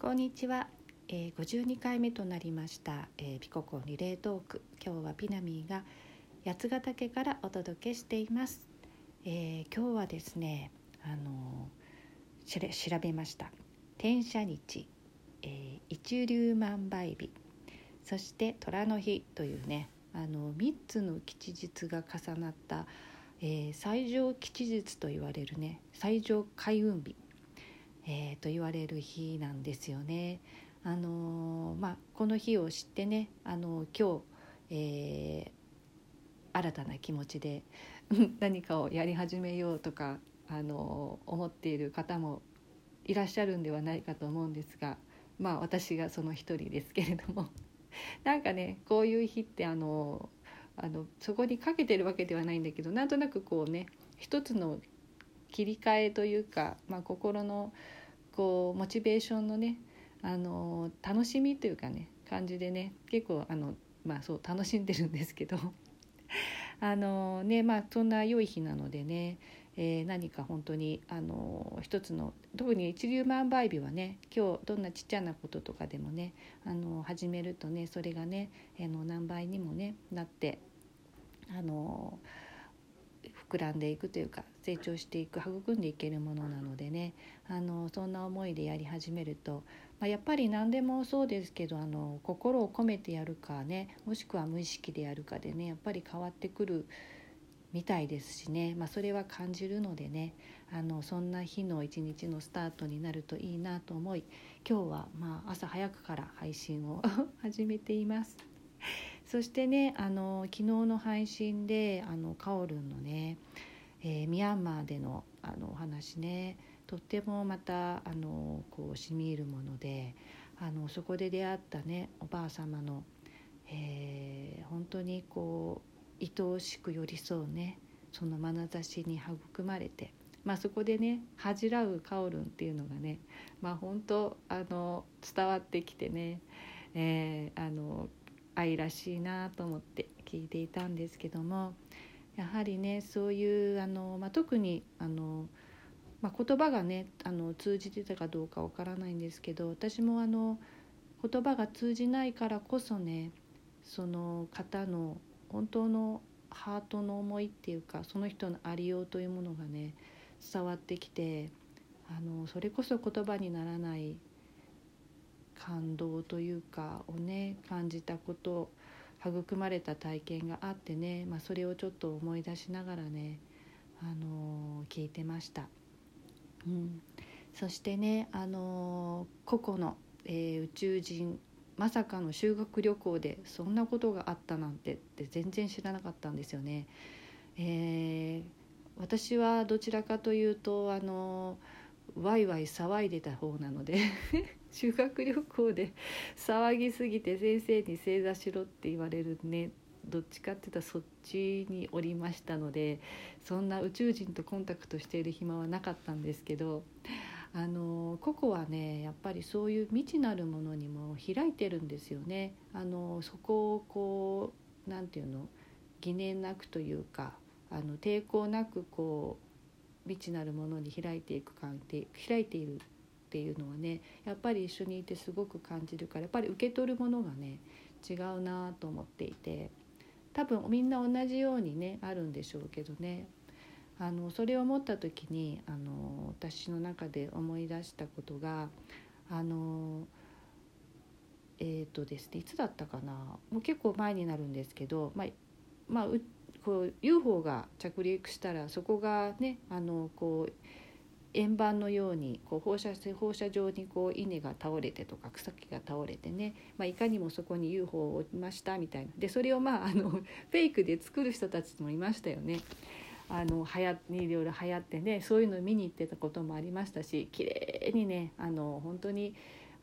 こんにちは、えー、52回目となりました、えーピココリレートーク。今日はピナミーが八ヶ岳からお届けしています、えー今日はですねあのーしれ調べました。天赦日、えー一粒万倍日。そして虎の日というねあの3つの吉日が重なった、えー最上吉日と言われるね最上開運日。えーと言われる日なんですよね。あのまあ、この日を知ってね、あの今日、えー新たな気持ちで 何かをやり始めようとか、あの思っている方もいらっしゃるんではないかと思うんですが、まあ、私がその一人ですけれども なんかねこういう日ってあのあのそこにかけてるわけではないんだけどなんとなくこうね一つの切り替えというか、まあ、心のこうモチベーションのねあの楽しみというかね感じでね結構あの、まあ、そう楽しんでるんですけど あのねまあそんな良い日なのでね、えー何か本当にあの一つの特に一粒万倍日はね今日どんなちっちゃなこととかでもねあの始めるとねそれがねあの何倍にもねなってあの膨らんでいくというか成長していく育んでいけるものなのでね。あのそんな思いでやり始めると、まあ、やっぱり何でもそうですけどあの心を込めてやるかねもしくは無意識でやるかでねやっぱり変わってくるみたいですしね、まあ、それは感じるのでね。あのそんな日の一日のスタートになるといいなと思い今日はまあ朝早くから配信を 始めています。そしてねあの昨日の配信であのカオルンのね、えーミャンマーでのあのお話ね。とってもまたあのこうしみ入るものであのそこで出会ったねおばあ様の、えー本当にこう愛おしく寄り添うねその眼差しに育まれて、まあ、そこでね恥じらうカオルンっていうのがね、まあ、本当あの伝わってきてね、えーあの愛らしいなと思って聞いていたんですけどもやはりねそういうあの、まあ、特にあの、まあ、言葉がねあの通じてたかどうかわからないんですけど私もあの言葉が通じないからこそねその方の本当のハートの思いっていうかその人のありようというものがね伝わってきてあのそれこそ言葉にならない感動というかをね感じたこと育まれた体験があってね、まあ、それをちょっと思い出しながらね、あの聞いてました。うん、そしてね、あの個々の、えー宇宙人まさかの修学旅行でそんなことがあったなんてって全然知らなかったんですよね。えー私はどちらかというとあのワイワイ騒いでた方なので 修学旅行で騒ぎすぎて先生に正座しろって言われるねどっちかっていうとそっちにおりましたのでそんな宇宙人とコンタクトしている暇はなかったんですけどあのココはねやっぱりそういう未知なるものにも開いてるんですよね。あのそこをこうなんていうの疑念なくというかあの抵抗なくこう未知なるものに開いていく関係開いているっていうのはねやっぱり一緒にいてすごく感じるからやっぱり受け取るものがね違うなと思っていて多分みんな同じようにねあるんでしょうけどね。あのそれを思った時にあの私の中で思い出したことがあのえっ、とですねいつだったかな。もう結構前になるんですけどまあまあこう UFO が着陸したらそこがねあのこう円盤のようにこう放射性放射状にこう稲が倒れてとか草木が倒れてね、まあ、いかにもそこに UFO を置きましたみたいなでそれをまああの フェイクで作る人たちもいましたよね。あの流行いろいろ流行ってねそういうのを見に行ってたこともありましたし綺麗にねあの本当に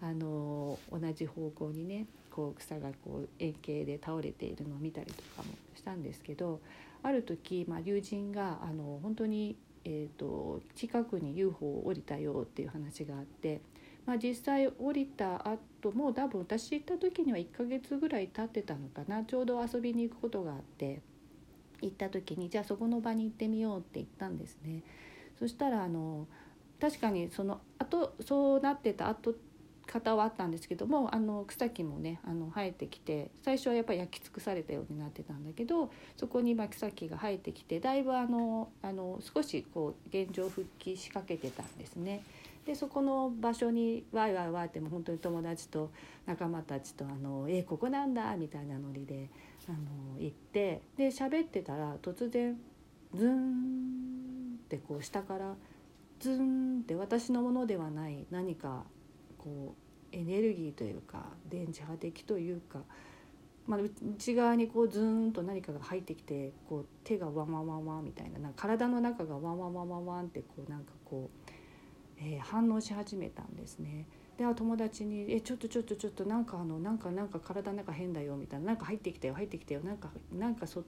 あの同じ方向にねこう草がこう円形で倒れているのを見たりとかもしたんですけどある時、まあ、友人があの本当に、えー、と近くに UFO を降りたよっていう話があって、まあ、実際降りた後も多分私行った時には1ヶ月ぐらい経ってたのかなちょうど遊びに行くことがあって行った時にじゃあそこの場に行ってみようって言ったんですね。そしたらあの確かにその後そうなってた後方はあったんですけどもあの草木もねあの生えてきて最初はやっぱり焼き尽くされたようになってたんだけどそこに草木が生えてきてだいぶあのあの少しこう現状復帰しかけてたんですね。でそこの場所にわいわいわいっても本当に友達と仲間たちと「あのえここなんだ」みたいなノリであの行ってで喋ってたら突然ズンってこう下からズンって私のものではない何かこうエネルギーというか電磁波的というか、まあ、内側にこうズーンと何かが入ってきてこう手がワンワンワンワンみたいななんか体の中がワンワンワンワンワンってこうなんかこう、えー、反応し始めたんですね。で友達に「えちょっとちょっとちょっとなんかあのなんかなんか体の中変だよ」みたいな「なんか入ってきたよ入ってきたよなんかなんかそ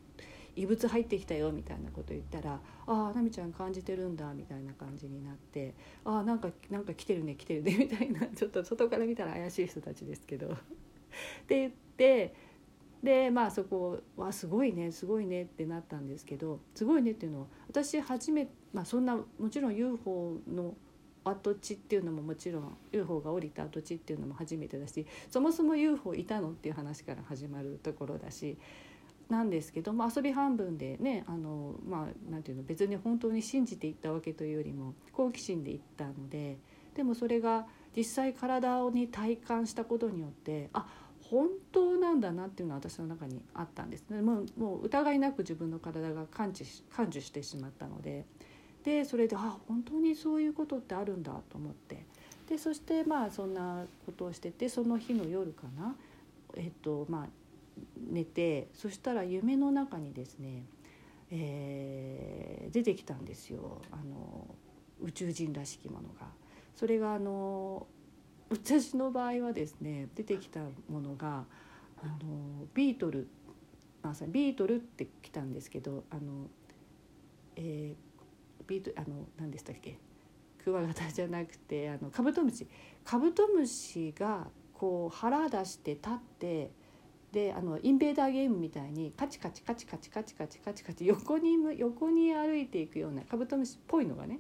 異物入ってきたよ」みたいなこと言ったら「ああ奈美ちゃん感じてるんだ」みたいな感じになって「ああなんかなんか来てるね来てるね」みたいなちょっと外から見たら怪しい人たちですけど。って言ってでまあそこはすごいねすごいねってなったんですけどすごいねっていうのは私初めまあそんなもちろん UFO の跡地っていうのももちろん UFO が降りた跡地っていうのも初めてだしそもそも UFO いたの？っていう話から始まるところだしなんですけども遊び半分でねあのまあなんていうの別に本当に信じていったわけというよりも好奇心で行ったのででもそれが実際体に体感したことによってあ本当なんだなっていうのは私の中にあったんですね。もうもう疑いなく自分の体が感知感受してしまったので。でそれであ本当にそういうことってあるんだと思って。でそしてまあそんなことをしててその日の夜かな。えっとまあ寝てそしたら夢の中にですね、えー、出てきたんですよ。あの宇宙人らしきものが。それがあの私の場合はですね出てきたものがあのビートルあビートルって来たんですけどあの、えー、ビートあの何でしたっけ？クワガタじゃなくてあのカブトムシ。カブトムシがこう腹出して立ってであのインベーダーゲームみたいにカチカチカチカチカチカチカチカチ横に横に歩いていくようなカブトムシっぽいのがね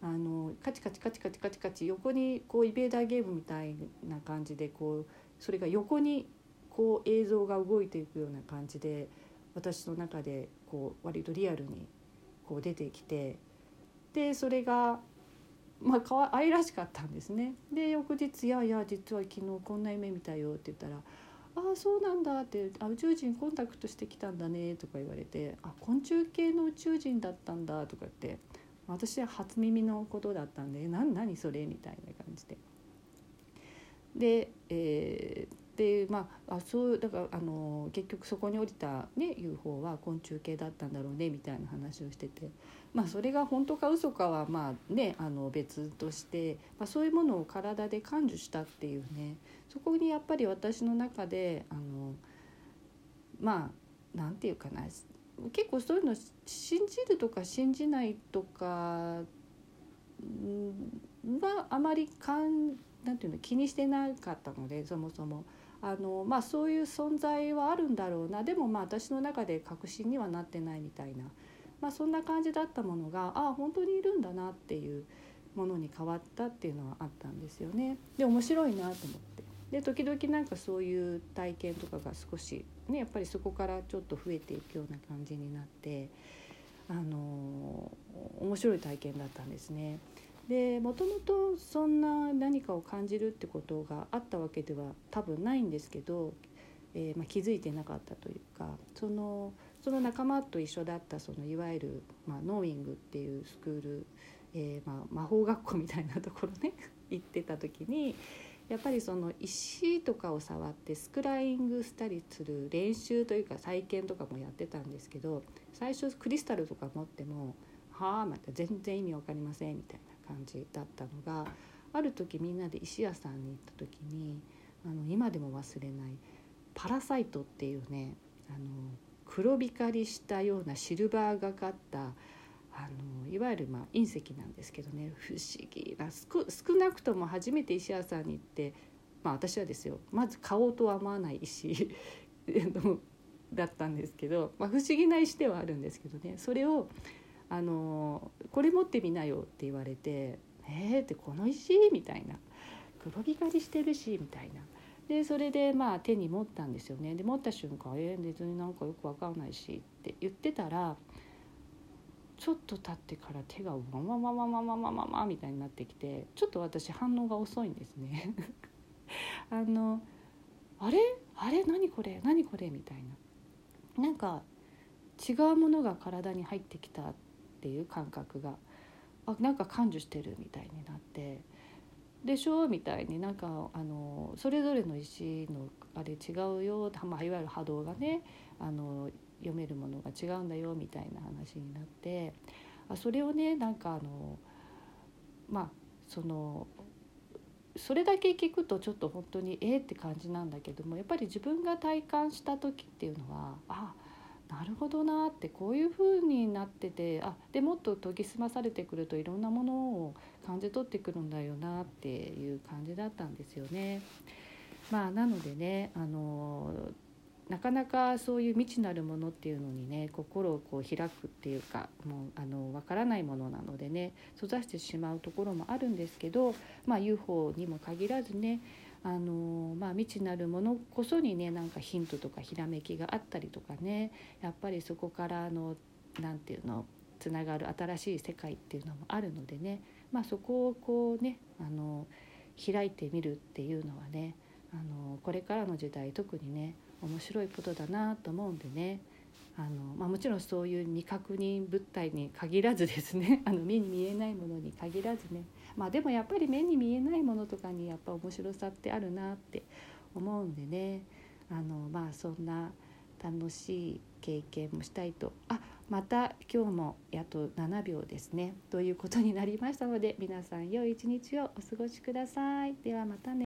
あのカチカチカチカチカチカチ横にこうインベーダーゲームみたいな感じでこうそれが横にこう映像が動いていくような感じで私の中でこう割とリアルにこう出てきてでそれがまあかわ愛らしかったんですね。で翌日「いやいや実は昨日こんな夢見たよ」って言ったら「ああそうなんだ」ってあ「宇宙人コンタクトしてきたんだね」とか言われて「あ昆虫系の宇宙人だったんだ」とかって私は初耳のことだったんで「何何それ?」みたいな感じで。で、えー、でまああそうだからあの結局そこに降りた、ね、UFO は昆虫系だったんだろうねみたいな話をしてて、まあ、それが本当か嘘かはまあ、ね、あの別として、まあ、そういうものを体で感受したっていうねそこにやっぱり私の中であのまあなんていうかな結構そういうの信じるとか信じないとかはあまりかんなんていうの気にしてなかったのでそもそも。あのまあ、そういう存在はあるんだろうなでもまあ私の中で確信にはなってないみたいな、まあ、そんな感じだったものがああ本当にいるんだなっていうものに変わったっていうのはあったんですよね。で面白いなと思ってで時々なんかそういう体験とかが少し、ね、やっぱりそこからちょっと増えていくような感じになってあの面白い体験だったんですね。でもともとそんな何かを感じるってことがあったわけでは多分ないんですけど、えー、まあ、気づいてなかったというかそのその仲間と一緒だったそのいわゆる、まあ、ノーイングっていうスクール、えー、まあ、魔法学校みたいなところね 行ってた時にやっぱりその石とかを触ってスクライングしたりする練習というか再建とかもやってたんですけど最初クリスタルとか持っても「はあまた全然意味分かりません」みたいな。感じだったのがある時みんなで石屋さんに行った時にあの今でも忘れないパラサイトっていうねあの黒光りしたようなシルバーがかったあのいわゆるま隕石なんですけどね不思議な少なくとも初めて石屋さんに行ってまあ私はですよまず買おうとは思わない石 だったんですけど、まあ、不思議な石ではあるんですけどねそれをあのこれ持ってみなよ」って言われて「えー、ってこの石?」みたいな。黒光りしてるしみたいな。でそれでまあ手に持ったんですよね。で持った瞬間「えー、別になんかよくわかんないし」って言ってたらちょっと経ってから手がワンワンワンワンワンワンワンワンワンみたいになってきてちょっと私反応が遅いんですね。あのあれ？あれ？何これ？何これ？みたいな。なんか違うものが体に入ってきたっっていう感覚があなんか感受してるみたいになってでしょみたいになんかあのそれぞれの石のあれ違うよ、まあ、いわゆる波動がねあの読めるものが違うんだよみたいな話になってあそれをねなんかあのまあそのそれだけ聞くとちょっと本当にえー、って感じなんだけどもやっぱり自分が体感した時っていうのはああなるほどなってこういう風になっててあでもっと研ぎ澄まされてくるといろんなものを感じ取ってくるんだよなっていう感じだったんですよね。まあ、なのでねあのなかなかそういう未知なるものっていうのにね心をこう開くっていうかもうあの分からないものなのでね閉ざしてしまうところもあるんですけど、まあ、UFO にも限らずねあのまあ、未知なるものこそにねなんかヒントとかひらめきがあったりとかねやっぱりそこからあのなんていうのつながる新しい世界っていうのもあるのでね、まあ、そこをこうねあの開いてみるっていうのはねあのこれからの時代特にね面白いことだなと思うんでね。あの、まあ、もちろんそういう未確認物体に限らずですね。あの目に見えないものに限らずね。まあでもやっぱり目に見えないものとかにやっぱ面白さってあるなって思うんでね。あのまあそんな楽しい経験もしたいと。あまた今日もやっと7秒ですね。ということになりましたので皆さん良い一日をお過ごしください。ではまたね。